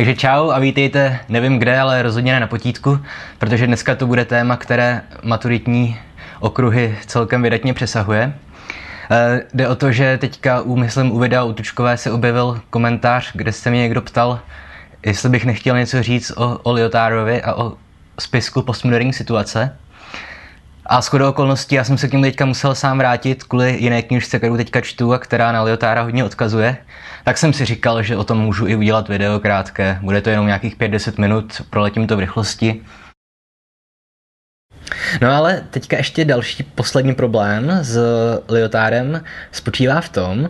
Takže čau a vítejte, nevím kde, ale rozhodně ne na potítku, protože dneska to bude téma, které maturitní okruhy celkem vydatně přesahuje. E, jde o to, že teďka úmyslem u videa u Tučkové se objevil komentář, kde se mě někdo ptal, jestli bych nechtěl něco říct o, o Lyotárovi a o spisku postmoderní situace. A shodou okolností já jsem se k němu teďka musel sám vrátit kvůli jiné knižce, kterou teďka čtu a která na Lyotára hodně odkazuje. Tak jsem si říkal, že o tom můžu i udělat video krátké. Bude to jenom nějakých 5-10 minut, proletím to v rychlosti. No ale teďka ještě další poslední problém s Lyotárem spočívá v tom,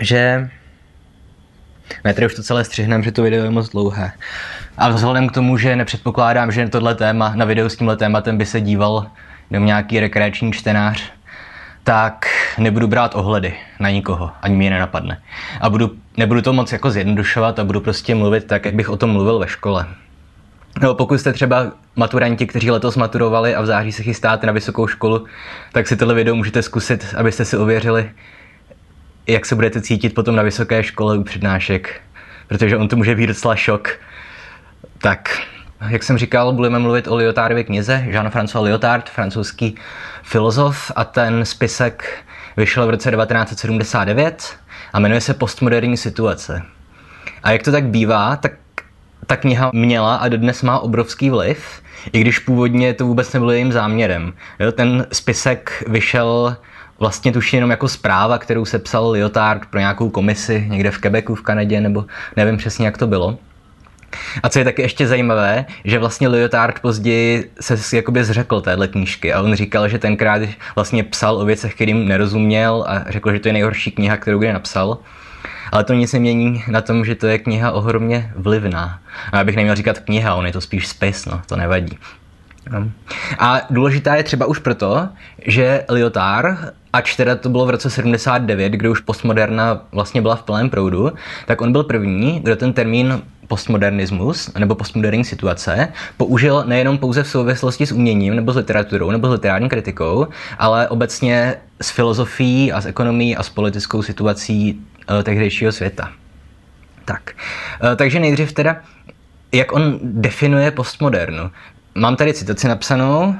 že ne, tady už to celé střihnem, že to video je moc dlouhé. A vzhledem k tomu, že nepředpokládám, že tohle téma, na video s tímhle tématem by se díval jenom nějaký rekreační čtenář, tak nebudu brát ohledy na nikoho, ani mě nenapadne. A budu, nebudu to moc jako zjednodušovat a budu prostě mluvit tak, jak bych o tom mluvil ve škole. No, pokud jste třeba maturanti, kteří letos maturovali a v září se chystáte na vysokou školu, tak si tohle video můžete zkusit, abyste si ověřili, jak se budete cítit potom na vysoké škole u přednášek, protože on to může být docela šok. Tak, jak jsem říkal, budeme mluvit o Lyotardově knize, Jean-François Lyotard, francouzský filozof a ten spisek vyšel v roce 1979 a jmenuje se Postmoderní situace. A jak to tak bývá, tak ta kniha měla a dodnes má obrovský vliv, i když původně to vůbec nebylo jejím záměrem. Ten spisek vyšel vlastně tuším jenom jako zpráva, kterou se psal Lyotard pro nějakou komisi někde v Quebecu v Kanadě, nebo nevím přesně, jak to bylo. A co je taky ještě zajímavé, že vlastně Lyotard později se jakoby zřekl téhle knížky a on říkal, že tenkrát vlastně psal o věcech, kterým nerozuměl a řekl, že to je nejhorší kniha, kterou kdy napsal. Ale to nic nemění na tom, že to je kniha ohromně vlivná. A já bych neměl říkat kniha, on je to spíš spis, no, to nevadí. No. A důležitá je třeba už proto, že Lyotard, ač teda to bylo v roce 79, kdy už postmoderna vlastně byla v plném proudu, tak on byl první, kdo ten termín postmodernismus nebo postmoderní situace použil nejenom pouze v souvislosti s uměním nebo s literaturou nebo s literární kritikou, ale obecně s filozofií a s ekonomií a s politickou situací uh, tehdejšího světa. Tak, uh, takže nejdřív teda, jak on definuje postmodernu. Mám tady citaci napsanou. Uh,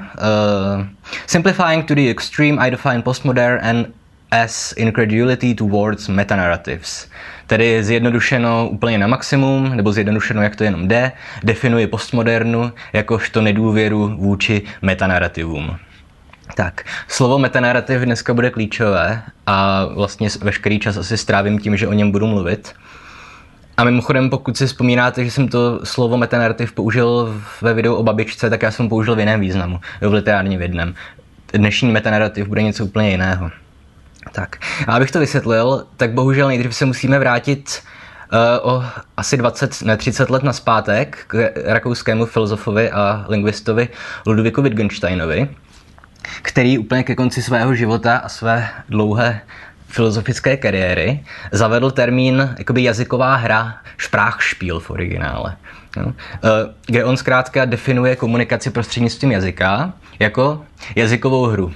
Simplifying to the extreme, I define postmodern as incredulity towards metanarratives. Tedy zjednodušeno úplně na maximum, nebo zjednodušeno, jak to jenom jde, definuje postmodernu jakožto nedůvěru vůči metanarrativům. Tak, slovo metanarrativ dneska bude klíčové a vlastně veškerý čas asi strávím tím, že o něm budu mluvit. A mimochodem, pokud si vzpomínáte, že jsem to slovo metanarrativ použil ve videu o babičce, tak já jsem použil v jiném významu, v literárně v. Dnešní metanarrativ bude něco úplně jiného. Tak, a abych to vysvětlil, tak bohužel nejdřív se musíme vrátit uh, o asi 20, ne 30 let naspátek k rakouskému filozofovi a lingvistovi Ludwigu Wittgensteinovi, který úplně ke konci svého života a své dlouhé filozofické kariéry zavedl termín jakoby jazyková hra Sprachspiel v originále. No, kde on zkrátka definuje komunikaci prostřednictvím jazyka jako jazykovou hru.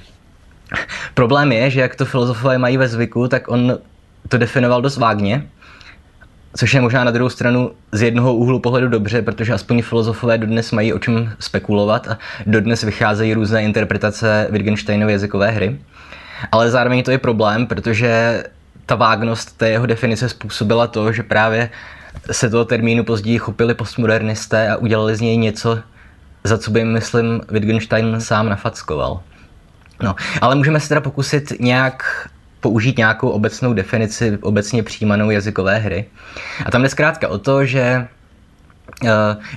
Problém je, že jak to filozofové mají ve zvyku, tak on to definoval dost vágně, což je možná na druhou stranu z jednoho úhlu pohledu dobře, protože aspoň filozofové dodnes mají o čem spekulovat a dodnes vycházejí různé interpretace Wittgensteinovy jazykové hry. Ale zároveň to je problém, protože ta vágnost té jeho definice způsobila to, že právě se toho termínu později chopili postmodernisté a udělali z něj něco, za co by, myslím, Wittgenstein sám nafackoval. No, ale můžeme se teda pokusit nějak použít nějakou obecnou definici, obecně přijímanou jazykové hry. A tam jde zkrátka o to, že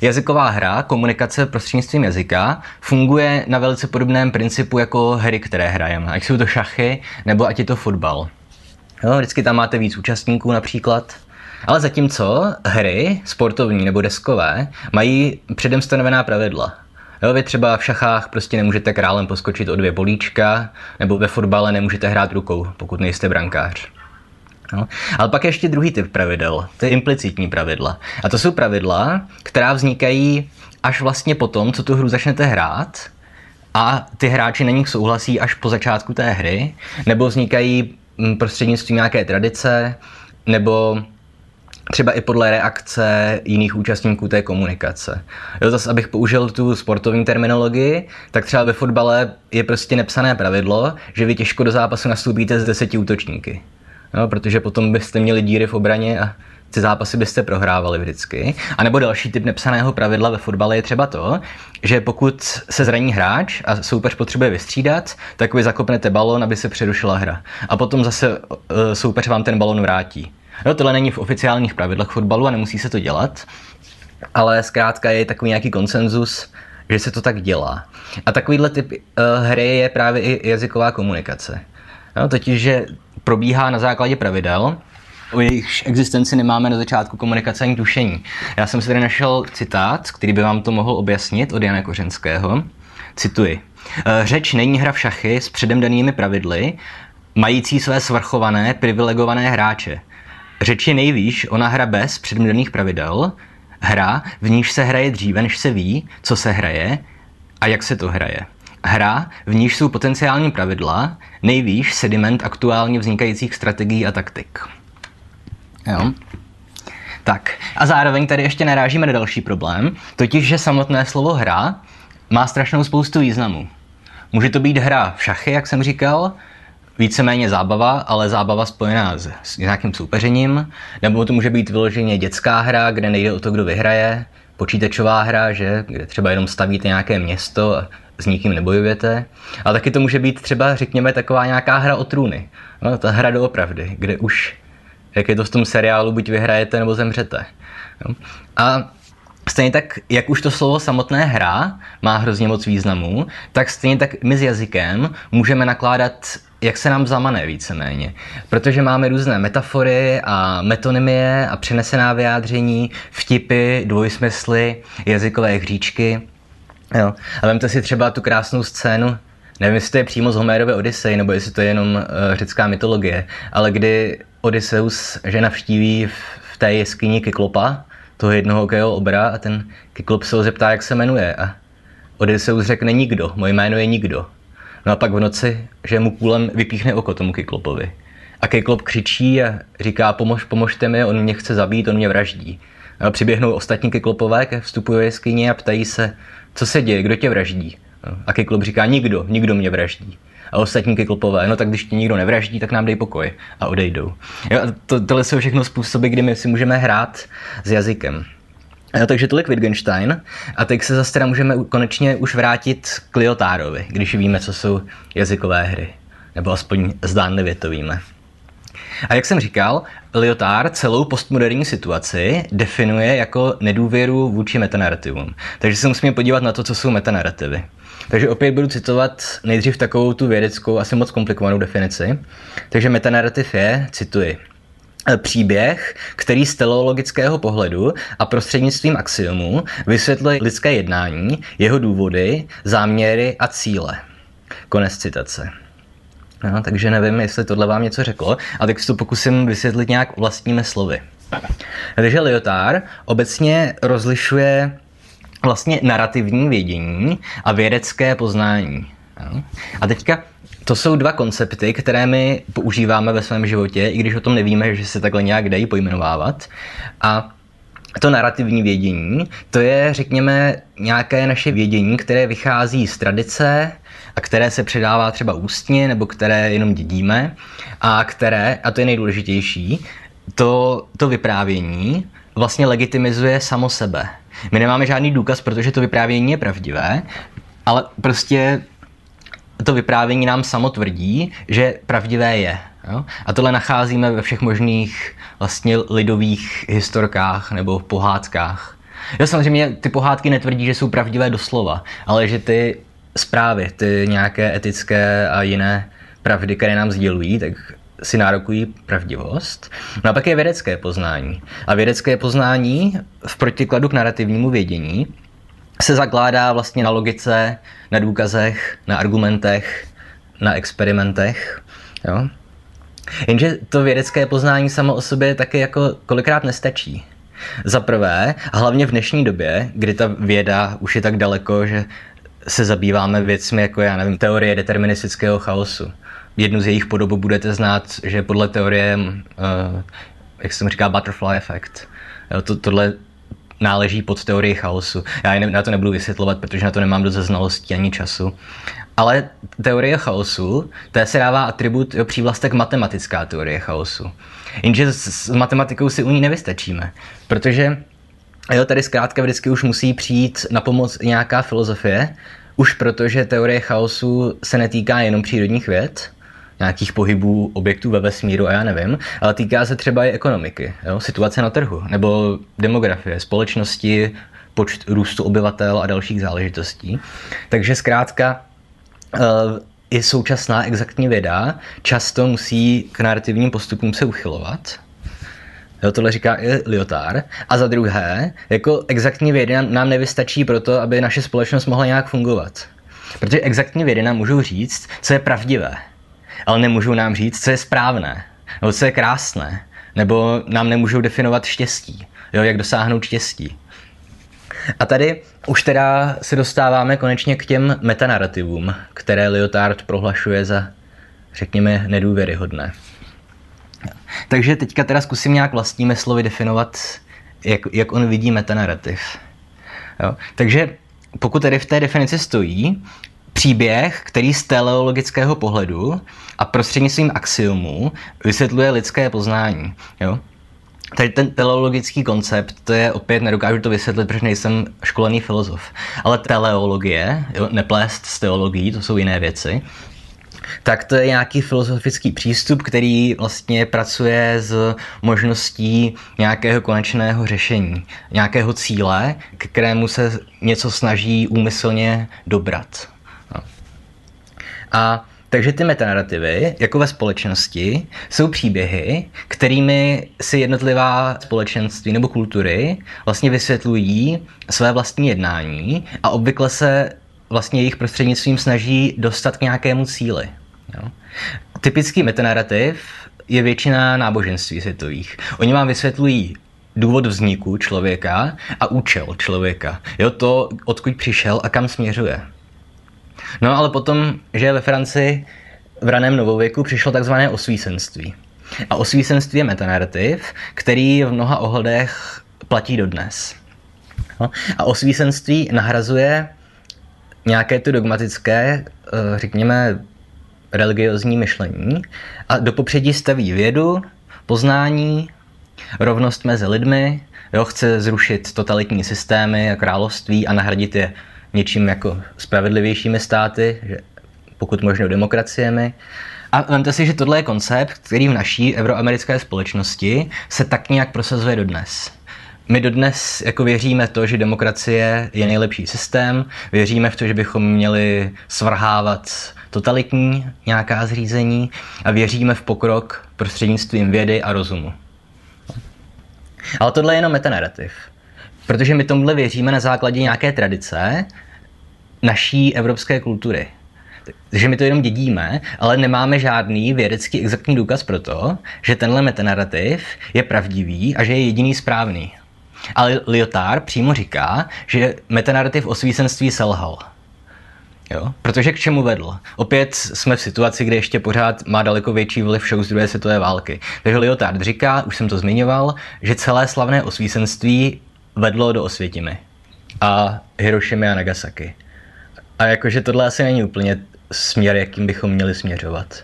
jazyková hra, komunikace prostřednictvím jazyka, funguje na velice podobném principu jako hry, které hrajeme. Ať jsou to šachy, nebo ať je to fotbal. Jo, vždycky tam máte víc účastníků například. Ale zatímco hry, sportovní nebo deskové, mají předem stanovená pravidla. Jo, vy třeba v šachách prostě nemůžete králem poskočit o dvě bolíčka, nebo ve fotbale nemůžete hrát rukou, pokud nejste brankář. No. Ale pak ještě druhý typ pravidel, to je implicitní pravidla. A to jsou pravidla, která vznikají až vlastně potom, co tu hru začnete hrát a ty hráči na nich souhlasí až po začátku té hry, nebo vznikají mm, prostřednictvím nějaké tradice, nebo třeba i podle reakce jiných účastníků té komunikace. Jo, zase abych použil tu sportovní terminologii, tak třeba ve fotbale je prostě nepsané pravidlo, že vy těžko do zápasu nastoupíte z deseti útočníky. Jo, protože potom byste měli díry v obraně a ty zápasy byste prohrávali vždycky. A nebo další typ nepsaného pravidla ve fotbale je třeba to, že pokud se zraní hráč a soupeř potřebuje vystřídat, tak vy zakopnete balon, aby se přerušila hra. A potom zase eh, soupeř vám ten balon vrátí. No, tohle není v oficiálních pravidlech fotbalu a nemusí se to dělat, ale zkrátka je takový nějaký konsenzus, že se to tak dělá. A takovýhle typ uh, hry je právě i jazyková komunikace. No, totiž, že probíhá na základě pravidel, o jejichž existenci nemáme na začátku komunikace ani tušení. Já jsem si tady našel citát, který by vám to mohl objasnit od Jana Kořenského. Cituji. Eh, řeč není hra v šachy s předem danými pravidly, mající své svrchované, privilegované hráče. Řeč je nejvýš ona hra bez předem daných pravidel, hra, v níž se hraje dříve, než se ví, co se hraje a jak se to hraje. Hra, v níž jsou potenciální pravidla, nejvýš sediment aktuálně vznikajících strategií a taktik. Jo. Tak a zároveň tady ještě narážíme na další problém, totiž, že samotné slovo hra má strašnou spoustu významů. Může to být hra v šachy, jak jsem říkal, víceméně zábava, ale zábava spojená s, s nějakým soupeřením, nebo to může být vyloženě dětská hra, kde nejde o to, kdo vyhraje, počítačová hra, že, kde třeba jenom stavíte nějaké město a s nikým nebojujete. Ale taky to může být třeba, řekněme, taková nějaká hra o trůny. No, ta hra doopravdy, kde už jak je to v tom seriálu, buď vyhrajete nebo zemřete. Jo? A Stejně tak, jak už to slovo samotné hra má hrozně moc významů, tak stejně tak my s jazykem můžeme nakládat, jak se nám zamane víceméně. Protože máme různé metafory a metonymie a přenesená vyjádření, vtipy, dvojsmysly, jazykové hříčky. Jo. A vemte si třeba tu krásnou scénu, nevím, jestli to je přímo z Homérovy Odyssey, nebo jestli to je jenom uh, řecká mytologie, ale kdy Odysseus, že navštíví v té jeskyni Kyklopa, toho jednoho hokejového obra a ten Kyklop se ho zeptá, jak se jmenuje a Odysseus řekne nikdo, moje jméno je nikdo. No a pak v noci, že mu kůlem vypíchne oko tomu Kyklopovi. A Kyklop křičí a říká, pomož, pomožte mi, on mě chce zabít, on mě vraždí. A přiběhnou ostatní Kyklopové ke vstupu do jeskyně a ptají se, co se děje, kdo tě vraždí. A Kyklop říká, nikdo, nikdo mě vraždí a ostatní kyklopové, no tak když ti nikdo nevraždí, tak nám dej pokoj a odejdou. Jo, a to, tohle jsou všechno způsoby, kdy my si můžeme hrát s jazykem. Jo, takže tolik Wittgenstein. A teď se zase teda můžeme konečně už vrátit k Lyotárovi, když víme, co jsou jazykové hry. Nebo aspoň zdánlivě to víme. A jak jsem říkal, Lyotard celou postmoderní situaci definuje jako nedůvěru vůči metanarrativům. Takže se musíme podívat na to, co jsou metanarrativy. Takže opět budu citovat nejdřív takovou tu vědeckou, asi moc komplikovanou definici. Takže metanarrativ je, cituji, příběh, který z teleologického pohledu a prostřednictvím axiomů vysvětluje lidské jednání, jeho důvody, záměry a cíle. Konec citace. No, takže nevím, jestli tohle vám něco řeklo, a tak si to pokusím vysvětlit nějak vlastními slovy. Takže Lyotard obecně rozlišuje vlastně narrativní vědění a vědecké poznání. A teďka to jsou dva koncepty, které my používáme ve svém životě, i když o tom nevíme, že se takhle nějak dají pojmenovávat. A to narrativní vědění, to je, řekněme, nějaké naše vědění, které vychází z tradice a které se předává třeba ústně nebo které jenom dědíme a které, a to je nejdůležitější, to, to vyprávění vlastně legitimizuje samo sebe. My nemáme žádný důkaz, protože to vyprávění je pravdivé, ale prostě to vyprávění nám samo tvrdí, že pravdivé je. Jo? A tohle nacházíme ve všech možných vlastně lidových historkách nebo pohádkách. Jo, samozřejmě ty pohádky netvrdí, že jsou pravdivé doslova, ale že ty zprávy, ty nějaké etické a jiné pravdy, které nám sdělují, tak si nárokují pravdivost. No a pak je vědecké poznání. A vědecké poznání v protikladu k narrativnímu vědění se zakládá vlastně na logice, na důkazech, na argumentech, na experimentech. Jo? Jenže to vědecké poznání samo o sobě taky jako kolikrát nestačí. Za prvé, a hlavně v dnešní době, kdy ta věda už je tak daleko, že se zabýváme věcmi jako, já nevím, teorie deterministického chaosu jednu z jejich podob budete znát, že podle teorie uh, jak jsem říká, butterfly efekt. Jo, to, tohle náleží pod teorii chaosu. Já na to nebudu vysvětlovat, protože na to nemám dost znalostí ani času. Ale teorie chaosu, to se dává atribut, jo, přívlastek matematická teorie chaosu. Jenže s, s matematikou si u ní nevystačíme, protože jo, tady zkrátka vždycky už musí přijít na pomoc nějaká filozofie, už protože teorie chaosu se netýká jenom přírodních věd, nějakých pohybů objektů ve vesmíru a já nevím, ale týká se třeba i ekonomiky, jo? situace na trhu, nebo demografie, společnosti, počt růstu obyvatel a dalších záležitostí. Takže zkrátka eh, i současná exaktní věda často musí k narrativním postupům se uchylovat, Jo, tohle říká i Lyotard. A za druhé, jako exaktní vědy nám nevystačí pro to, aby naše společnost mohla nějak fungovat. Protože exaktní vědy nám můžou říct, co je pravdivé ale nemůžou nám říct, co je správné, nebo co je krásné, nebo nám nemůžou definovat štěstí, jo, jak dosáhnout štěstí. A tady už teda se dostáváme konečně k těm metanarrativům, které Lyotard prohlašuje za, řekněme, nedůvěryhodné. Takže teďka teda zkusím nějak vlastními slovy definovat, jak, jak on vidí metanarrativ. Jo? Takže pokud tady v té definici stojí, příběh, který z teleologického pohledu a prostřednictvím axiomů vysvětluje lidské poznání. Jo? Tady ten teleologický koncept, to je opět, nedokážu to vysvětlit, protože nejsem školený filozof. Ale teleologie, jo, neplést s teologií, to jsou jiné věci, tak to je nějaký filozofický přístup, který vlastně pracuje s možností nějakého konečného řešení, nějakého cíle, k kterému se něco snaží úmyslně dobrat. No. A takže ty metanarrativy, jako ve společnosti, jsou příběhy, kterými si jednotlivá společenství nebo kultury vlastně vysvětlují své vlastní jednání a obvykle se vlastně jejich prostřednictvím snaží dostat k nějakému cíli. Jo? Typický metanarrativ je většina náboženství světových. Oni vám vysvětlují důvod vzniku člověka a účel člověka. Jo, to, odkud přišel a kam směřuje. No ale potom, že ve Francii v raném novověku přišlo takzvané osvícenství. A osvícenství je metanarrativ, který v mnoha ohledech platí dodnes. No, a osvícenství nahrazuje nějaké to dogmatické, eh, řekněme, religiozní myšlení a do popředí staví vědu, poznání, rovnost mezi lidmi, jo, chce zrušit totalitní systémy a království a nahradit je něčím jako spravedlivějšími státy, že pokud možno demokraciemi. A vemte si, že tohle je koncept, který v naší euroamerické společnosti se tak nějak prosazuje dodnes. My dodnes jako věříme to, že demokracie je nejlepší systém, věříme v to, že bychom měli svrhávat totalitní nějaká zřízení a věříme v pokrok prostřednictvím vědy a rozumu. Ale tohle je jenom metanarrativ. Protože my tomuhle věříme na základě nějaké tradice naší evropské kultury. Takže my to jenom dědíme, ale nemáme žádný vědecký exaktní důkaz pro to, že tenhle metanarrativ je pravdivý a že je jediný správný. Ale Lyotard přímo říká, že metanarrativ svícenství selhal. Jo? Protože k čemu vedl? Opět jsme v situaci, kde ještě pořád má daleko větší vliv show z druhé světové války. Takže Lyotard říká, už jsem to zmiňoval, že celé slavné osvícenství vedlo do Osvětimi a Hirošimy a Nagasaki. A jakože tohle asi není úplně směr, jakým bychom měli směřovat.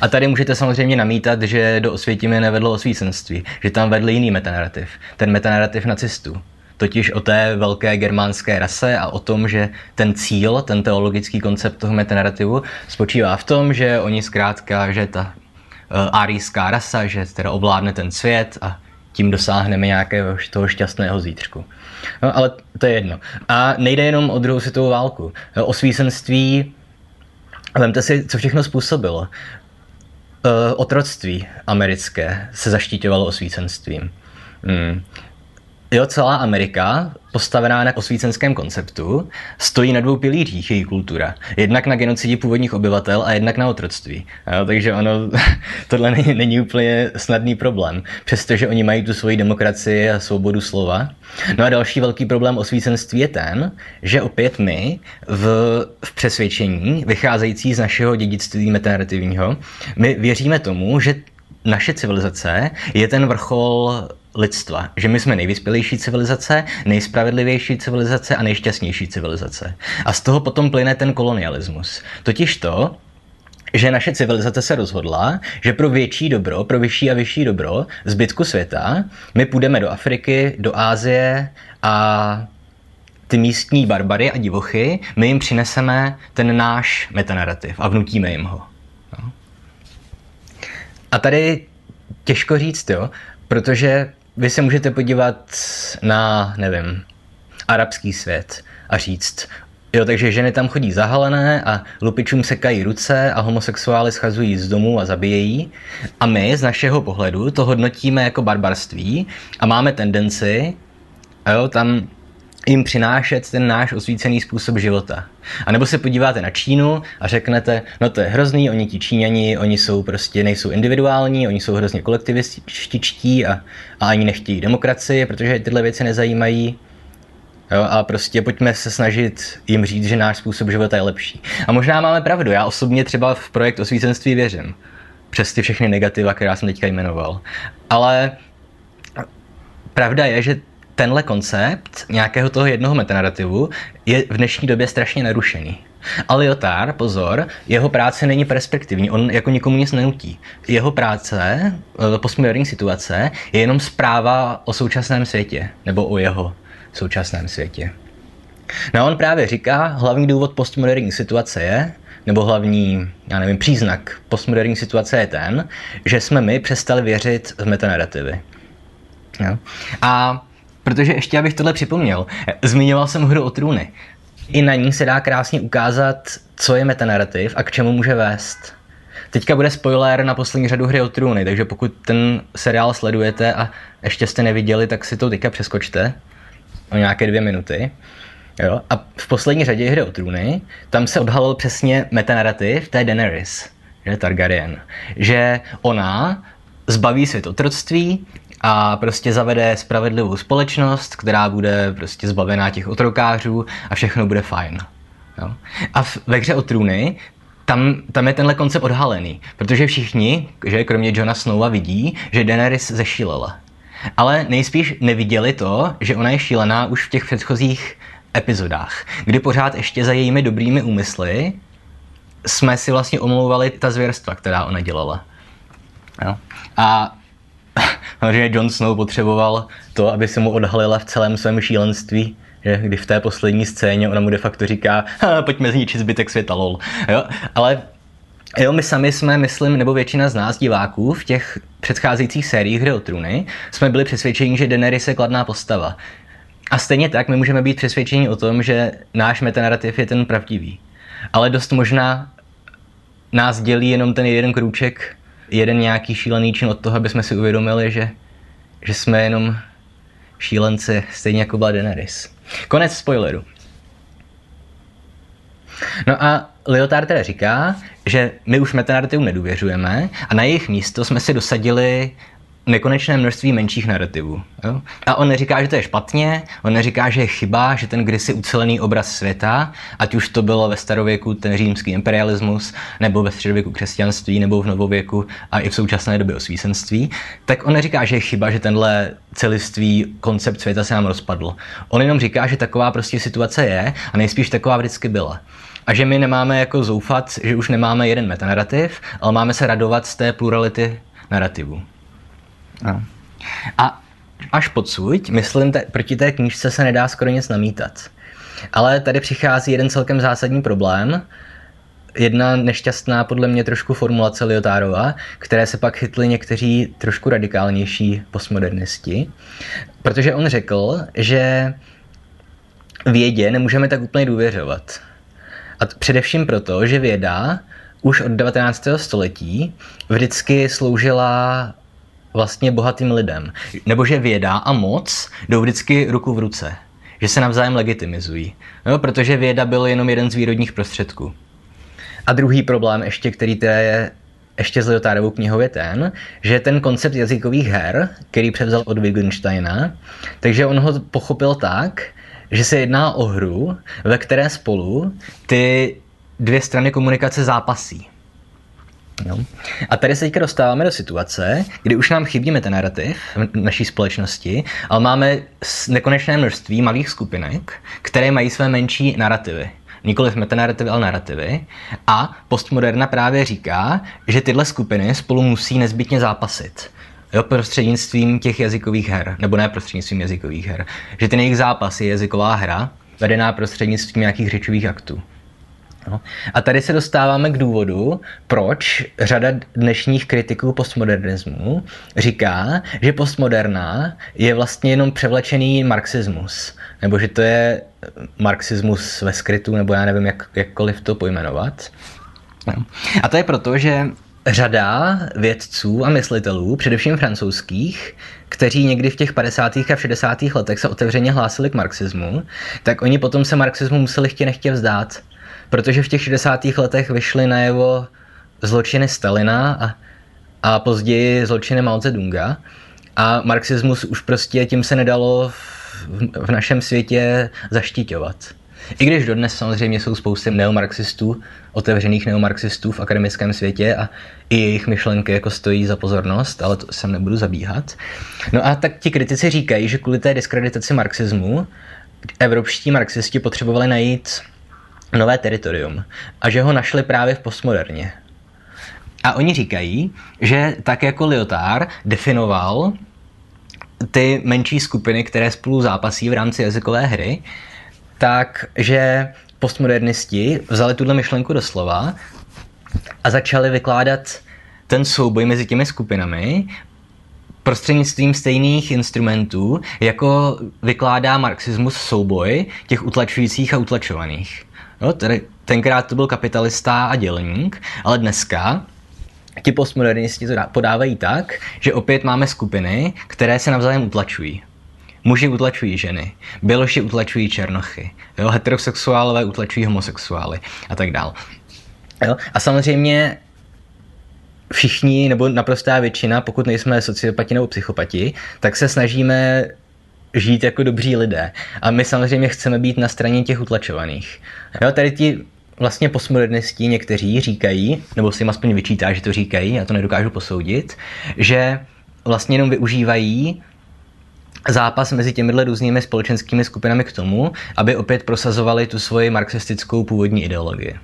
A tady můžete samozřejmě namítat, že do Osvětimi nevedlo osvícenství, že tam vedl jiný metanarrativ, ten metanarrativ nacistů. Totiž o té velké germánské rase a o tom, že ten cíl, ten teologický koncept toho metanarrativu spočívá v tom, že oni zkrátka, že ta uh, árijská rasa, že teda ovládne ten svět a tím dosáhneme nějakého toho šťastného zítřku. No, ale to je jedno. A nejde jenom o druhou světovou válku. O svísenství, vemte si, co všechno způsobilo. E, otroctví americké se zaštíťovalo osvícenstvím. Hmm. Jo, celá Amerika, postavená na osvícenském konceptu, stojí na dvou pilířích její kultura. Jednak na genocidě původních obyvatel a jednak na otroctví. Jo, takže ono, tohle není, není úplně snadný problém, přestože oni mají tu svoji demokracii a svobodu slova. No a další velký problém osvícenství je ten, že opět my v, v přesvědčení, vycházející z našeho dědictví metanarrativního, my věříme tomu, že naše civilizace je ten vrchol lidstva. Že my jsme nejvyspělejší civilizace, nejspravedlivější civilizace a nejšťastnější civilizace. A z toho potom plyne ten kolonialismus. Totiž to, že naše civilizace se rozhodla, že pro větší dobro, pro vyšší a vyšší dobro zbytku světa, my půjdeme do Afriky, do Ázie a ty místní barbary a divochy, my jim přineseme ten náš metanarrativ a vnutíme jim ho. No. A tady těžko říct, jo, protože vy se můžete podívat na, nevím, arabský svět a říct, Jo, takže ženy tam chodí zahalené a lupičům sekají ruce a homosexuály schazují z domu a zabíjejí. A my z našeho pohledu to hodnotíme jako barbarství a máme tendenci jo, tam jim přinášet ten náš osvícený způsob života. A nebo se podíváte na Čínu a řeknete, no to je hrozný, oni ti Číňani, oni jsou prostě, nejsou individuální, oni jsou hrozně kolektivističtí a, a ani nechtějí demokracii, protože tyhle věci nezajímají. Jo, a prostě pojďme se snažit jim říct, že náš způsob života je lepší. A možná máme pravdu, já osobně třeba v projekt osvícenství věřím. Přes ty všechny negativa, která jsem teďka jmenoval. Ale pravda je, že tenhle koncept nějakého toho jednoho metanarrativu je v dnešní době strašně narušený. A Lyotard, pozor, jeho práce není perspektivní, on jako nikomu nic nenutí. Jeho práce, eh, postmoderní situace, je jenom zpráva o současném světě, nebo o jeho současném světě. No a on právě říká, hlavní důvod postmoderní situace je, nebo hlavní, já nevím, příznak postmoderní situace je ten, že jsme my přestali věřit v metanarrativy. No. A protože ještě abych tohle připomněl, zmiňoval jsem hru o trůny. I na ní se dá krásně ukázat, co je metanarrativ a k čemu může vést. Teďka bude spoiler na poslední řadu hry o trůny, takže pokud ten seriál sledujete a ještě jste neviděli, tak si to teďka přeskočte o nějaké dvě minuty. Jo? A v poslední řadě hry o trůny, tam se odhalil přesně metanarrativ té Daenerys, že Targaryen, že ona zbaví svět otroctví a prostě zavede spravedlivou společnost, která bude prostě zbavená těch otrokářů a všechno bude fajn. Jo? A v, ve hře o trůny tam, tam je tenhle koncept odhalený, protože všichni, že kromě Johna Snowa vidí, že Daenerys zešílela. Ale nejspíš neviděli to, že ona je šílená už v těch předchozích epizodách, kdy pořád ještě za jejími dobrými úmysly jsme si vlastně omlouvali ta zvěrstva, která ona dělala. Jo? A že Jon Snow potřeboval to, aby se mu odhalila v celém svém šílenství, že kdy v té poslední scéně ona mu de facto říká, pojďme zničit zbytek světa, lol. Jo? Ale Jo, my sami jsme, myslím, nebo většina z nás diváků v těch předcházejících sériích Hry o trůny jsme byli přesvědčeni, že Daenerys je kladná postava. A stejně tak my můžeme být přesvědčeni o tom, že náš metanarrativ je ten pravdivý. Ale dost možná nás dělí jenom ten jeden krůček, jeden nějaký šílený čin od toho, aby jsme si uvědomili, že, že jsme jenom šílenci, stejně jako byla Daenerys. Konec spoileru. No a Lyotard teda říká, že my už metanarrativům nedůvěřujeme a na jejich místo jsme si dosadili nekonečné množství menších narrativů. Jo? A on neříká, že to je špatně, on neříká, že je chyba, že ten kdysi ucelený obraz světa, ať už to bylo ve starověku ten římský imperialismus, nebo ve středověku křesťanství, nebo v novověku a i v současné době osvícenství, tak on neříká, že je chyba, že tenhle celistvý koncept světa se nám rozpadl. On jenom říká, že taková prostě situace je a nejspíš taková vždycky byla. A že my nemáme jako zoufat, že už nemáme jeden metanarrativ, ale máme se radovat z té plurality narrativů. No. A až podsud, myslím, te, proti té knížce se nedá skoro nic namítat. Ale tady přichází jeden celkem zásadní problém, jedna nešťastná podle mě trošku formulace Liotárova, které se pak chytli někteří trošku radikálnější postmodernisti, protože on řekl, že vědě nemůžeme tak úplně důvěřovat. A t- především proto, že věda už od 19. století vždycky sloužila vlastně bohatým lidem. Nebo že věda a moc jdou vždycky ruku v ruce. Že se navzájem legitimizují. No, protože věda byl jenom jeden z výrodních prostředků. A druhý problém ještě, který to je ještě z Lyotárovou knihou je ten, že ten koncept jazykových her, který převzal od Wittgensteina, takže on ho pochopil tak, že se jedná o hru, ve které spolu ty dvě strany komunikace zápasí. No. A tady se teďka dostáváme do situace, kdy už nám chybí metanarrativ v naší společnosti, ale máme nekonečné množství malých skupinek, které mají své menší narrativy. Nikoliv metanarrativy, ale narrativy. A postmoderna právě říká, že tyhle skupiny spolu musí nezbytně zápasit. Jo, prostřednictvím těch jazykových her, nebo ne prostřednictvím jazykových her. Že ten jejich zápas je jazyková hra, vedená prostřednictvím nějakých řečových aktů. A tady se dostáváme k důvodu, proč řada dnešních kritiků postmodernismu říká, že postmoderna je vlastně jenom převlečený marxismus. Nebo že to je marxismus ve skrytu, nebo já nevím, jak, jakkoliv to pojmenovat. No. A to je proto, že řada vědců a myslitelů, především francouzských, kteří někdy v těch 50. a 60. letech se otevřeně hlásili k marxismu, tak oni potom se marxismu museli chtě nechtě vzdát protože v těch 60. letech vyšly najevo zločiny Stalina a, a později zločiny Mao Zedonga a marxismus už prostě tím se nedalo v, v našem světě zaštiťovat. I když dodnes samozřejmě jsou spousty neomarxistů, otevřených neomarxistů v akademickém světě a i jejich myšlenky jako stojí za pozornost, ale to sem nebudu zabíhat. No a tak ti kritici říkají, že kvůli té diskreditaci marxismu evropští marxisti potřebovali najít nové teritorium a že ho našli právě v postmoderně. A oni říkají, že tak jako Lyotard definoval ty menší skupiny, které spolu zápasí v rámci jazykové hry, tak že postmodernisti vzali tuhle myšlenku do slova a začali vykládat ten souboj mezi těmi skupinami prostřednictvím stejných instrumentů, jako vykládá marxismus souboj těch utlačujících a utlačovaných. Jo, tedy tenkrát to byl kapitalista a dělník, ale dneska ti postmodernisti to podávají tak, že opět máme skupiny, které se navzájem utlačují. Muži utlačují ženy, běloši utlačují černochy, jo, heterosexuálové utlačují homosexuály a tak dál. Jo, a samozřejmě všichni, nebo naprostá většina, pokud nejsme sociopati nebo psychopati, tak se snažíme žít jako dobří lidé. A my samozřejmě chceme být na straně těch utlačovaných. Jo, tady ti vlastně postmodernisti někteří říkají, nebo si jim aspoň vyčítá, že to říkají, já to nedokážu posoudit, že vlastně jenom využívají zápas mezi těmihle různými společenskými skupinami k tomu, aby opět prosazovali tu svoji marxistickou původní ideologii.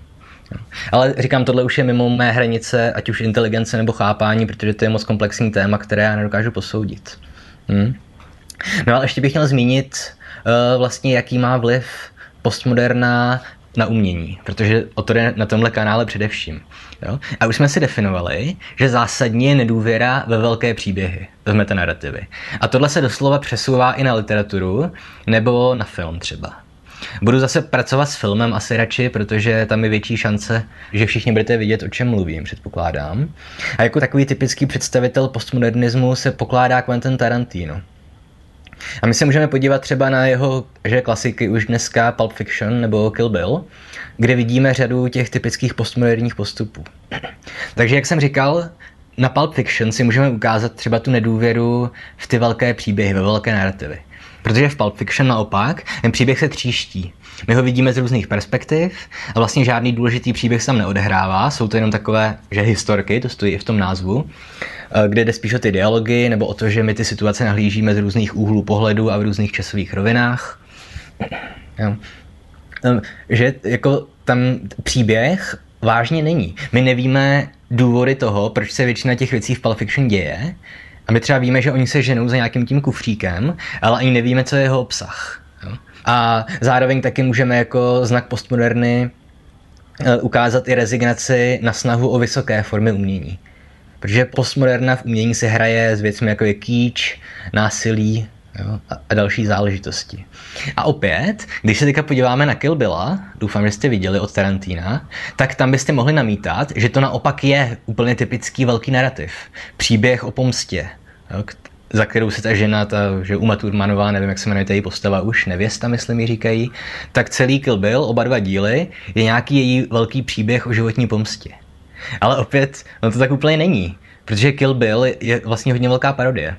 Ale říkám, tohle už je mimo mé hranice, ať už inteligence nebo chápání, protože to je moc komplexní téma, které já nedokážu posoudit. Hm? No ale ještě bych měl zmínit uh, vlastně, jaký má vliv postmoderna na umění, protože o to jde na tomhle kanále především. Jo? A už jsme si definovali, že zásadní je nedůvěra ve velké příběhy, v metanarrativy. A tohle se doslova přesouvá i na literaturu nebo na film třeba. Budu zase pracovat s filmem asi radši, protože tam je větší šance, že všichni budete vidět, o čem mluvím, předpokládám. A jako takový typický představitel postmodernismu se pokládá Quentin Tarantino. A my se můžeme podívat třeba na jeho že klasiky už dneska Pulp Fiction nebo Kill Bill, kde vidíme řadu těch typických postmoderních postupů. Takže jak jsem říkal, na Pulp Fiction si můžeme ukázat třeba tu nedůvěru v ty velké příběhy, ve velké narrativy. Protože v Pulp Fiction naopak ten příběh se tříští. My ho vidíme z různých perspektiv a vlastně žádný důležitý příběh se tam neodehrává, jsou to jenom takové, že historky, to stojí i v tom názvu, kde jde spíš o ty dialogy nebo o to, že my ty situace nahlížíme z různých úhlů pohledu a v různých časových rovinách. Jo. Že jako tam příběh vážně není. My nevíme důvody toho, proč se většina těch věcí v Pulp Fiction děje, a my třeba víme, že oni se ženou za nějakým tím kufříkem, ale ani nevíme, co je jeho obsah. Jo? A zároveň taky můžeme jako znak postmoderny eh, ukázat i rezignaci na snahu o vysoké formy umění. Protože postmoderna v umění se hraje s věcmi jako je kýč, násilí jo, a další záležitosti. A opět, když se teďka podíváme na Kill Billa, doufám, že jste viděli od Tarantína, tak tam byste mohli namítat, že to naopak je úplně typický velký narrativ. Příběh o pomstě, jo, za kterou se ta žena, ta, že Uma Thurmanová, nevím, jak se jmenuje její postava už, nevěsta, myslím, ji říkají, tak celý Kill Bill, oba dva díly, je nějaký její velký příběh o životní pomstě. Ale opět, no to tak úplně není, protože Kill Bill je vlastně hodně velká parodie.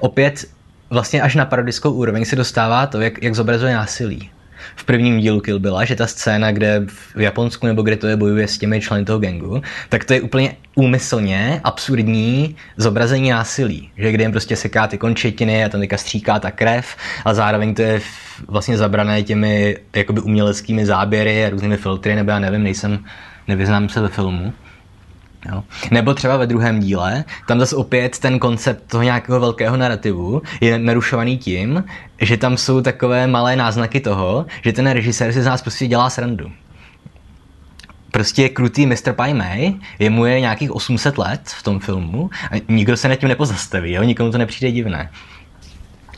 Opět vlastně až na parodickou úroveň se dostává to, jak, jak zobrazuje násilí. v prvním dílu Kill Billa, že ta scéna, kde v Japonsku nebo kde to je bojuje s těmi členy toho gangu, tak to je úplně úmyslně absurdní zobrazení násilí, že kde jim prostě seká ty končetiny a tam teďka stříká ta krev a zároveň to je vlastně zabrané těmi jakoby uměleckými záběry a různými filtry, nebo já nevím, nejsem, nevyznám se ve filmu. Jo. Nebo třeba ve druhém díle, tam zase opět ten koncept toho nějakého velkého narrativu je narušovaný tím, že tam jsou takové malé náznaky toho, že ten režisér si z nás prostě dělá srandu. Prostě krutý Mr. Pai Mei, jemu je nějakých 800 let v tom filmu a nikdo se nad tím nepozastaví, jo? nikomu to nepřijde divné.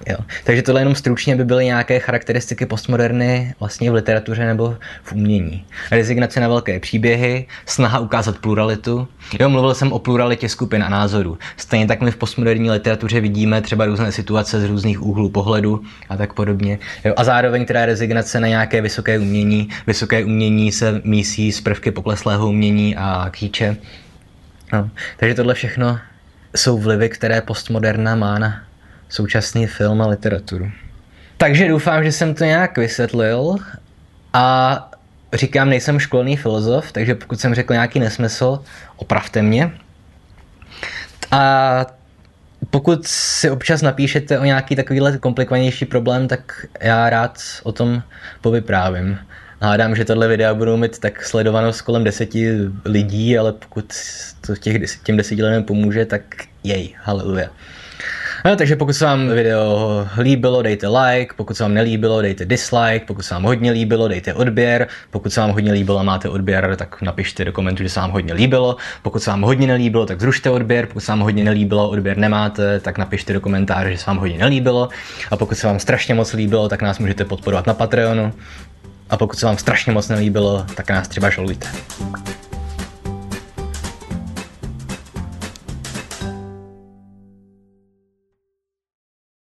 Jo. Takže tohle jenom stručně by byly nějaké charakteristiky postmoderny vlastně v literatuře nebo v umění. Rezignace na velké příběhy, snaha ukázat pluralitu. Jo, mluvil jsem o pluralitě skupin a názorů. Stejně tak my v postmoderní literatuře vidíme třeba různé situace z různých úhlů pohledu a tak podobně. Jo, a zároveň teda rezignace na nějaké vysoké umění. Vysoké umění se mísí z prvky pokleslého umění a kýče. No. Takže tohle všechno jsou vlivy, které postmoderna má na současný film a literaturu. Takže doufám, že jsem to nějak vysvětlil a říkám, nejsem školní filozof, takže pokud jsem řekl nějaký nesmysl, opravte mě. A pokud si občas napíšete o nějaký takovýhle komplikovanější problém, tak já rád o tom povyprávím. Hádám, že tohle videa budou mít tak sledovanost kolem deseti lidí, ale pokud to těch, těm deseti lidem pomůže, tak jej, haleluja. No, takže pokud se vám video líbilo, dejte like, pokud se vám nelíbilo, dejte dislike, pokud se vám hodně líbilo, dejte odběr, pokud se vám hodně líbilo a máte odběr, tak napište do komentu, že se vám hodně líbilo, pokud se vám hodně nelíbilo, tak zrušte odběr, pokud se vám hodně nelíbilo, odběr nemáte, tak napište do komentáře, že se vám hodně nelíbilo a pokud se vám strašně moc líbilo, tak nás můžete podporovat na Patreonu a pokud se vám strašně moc nelíbilo, tak nás třeba žalujte.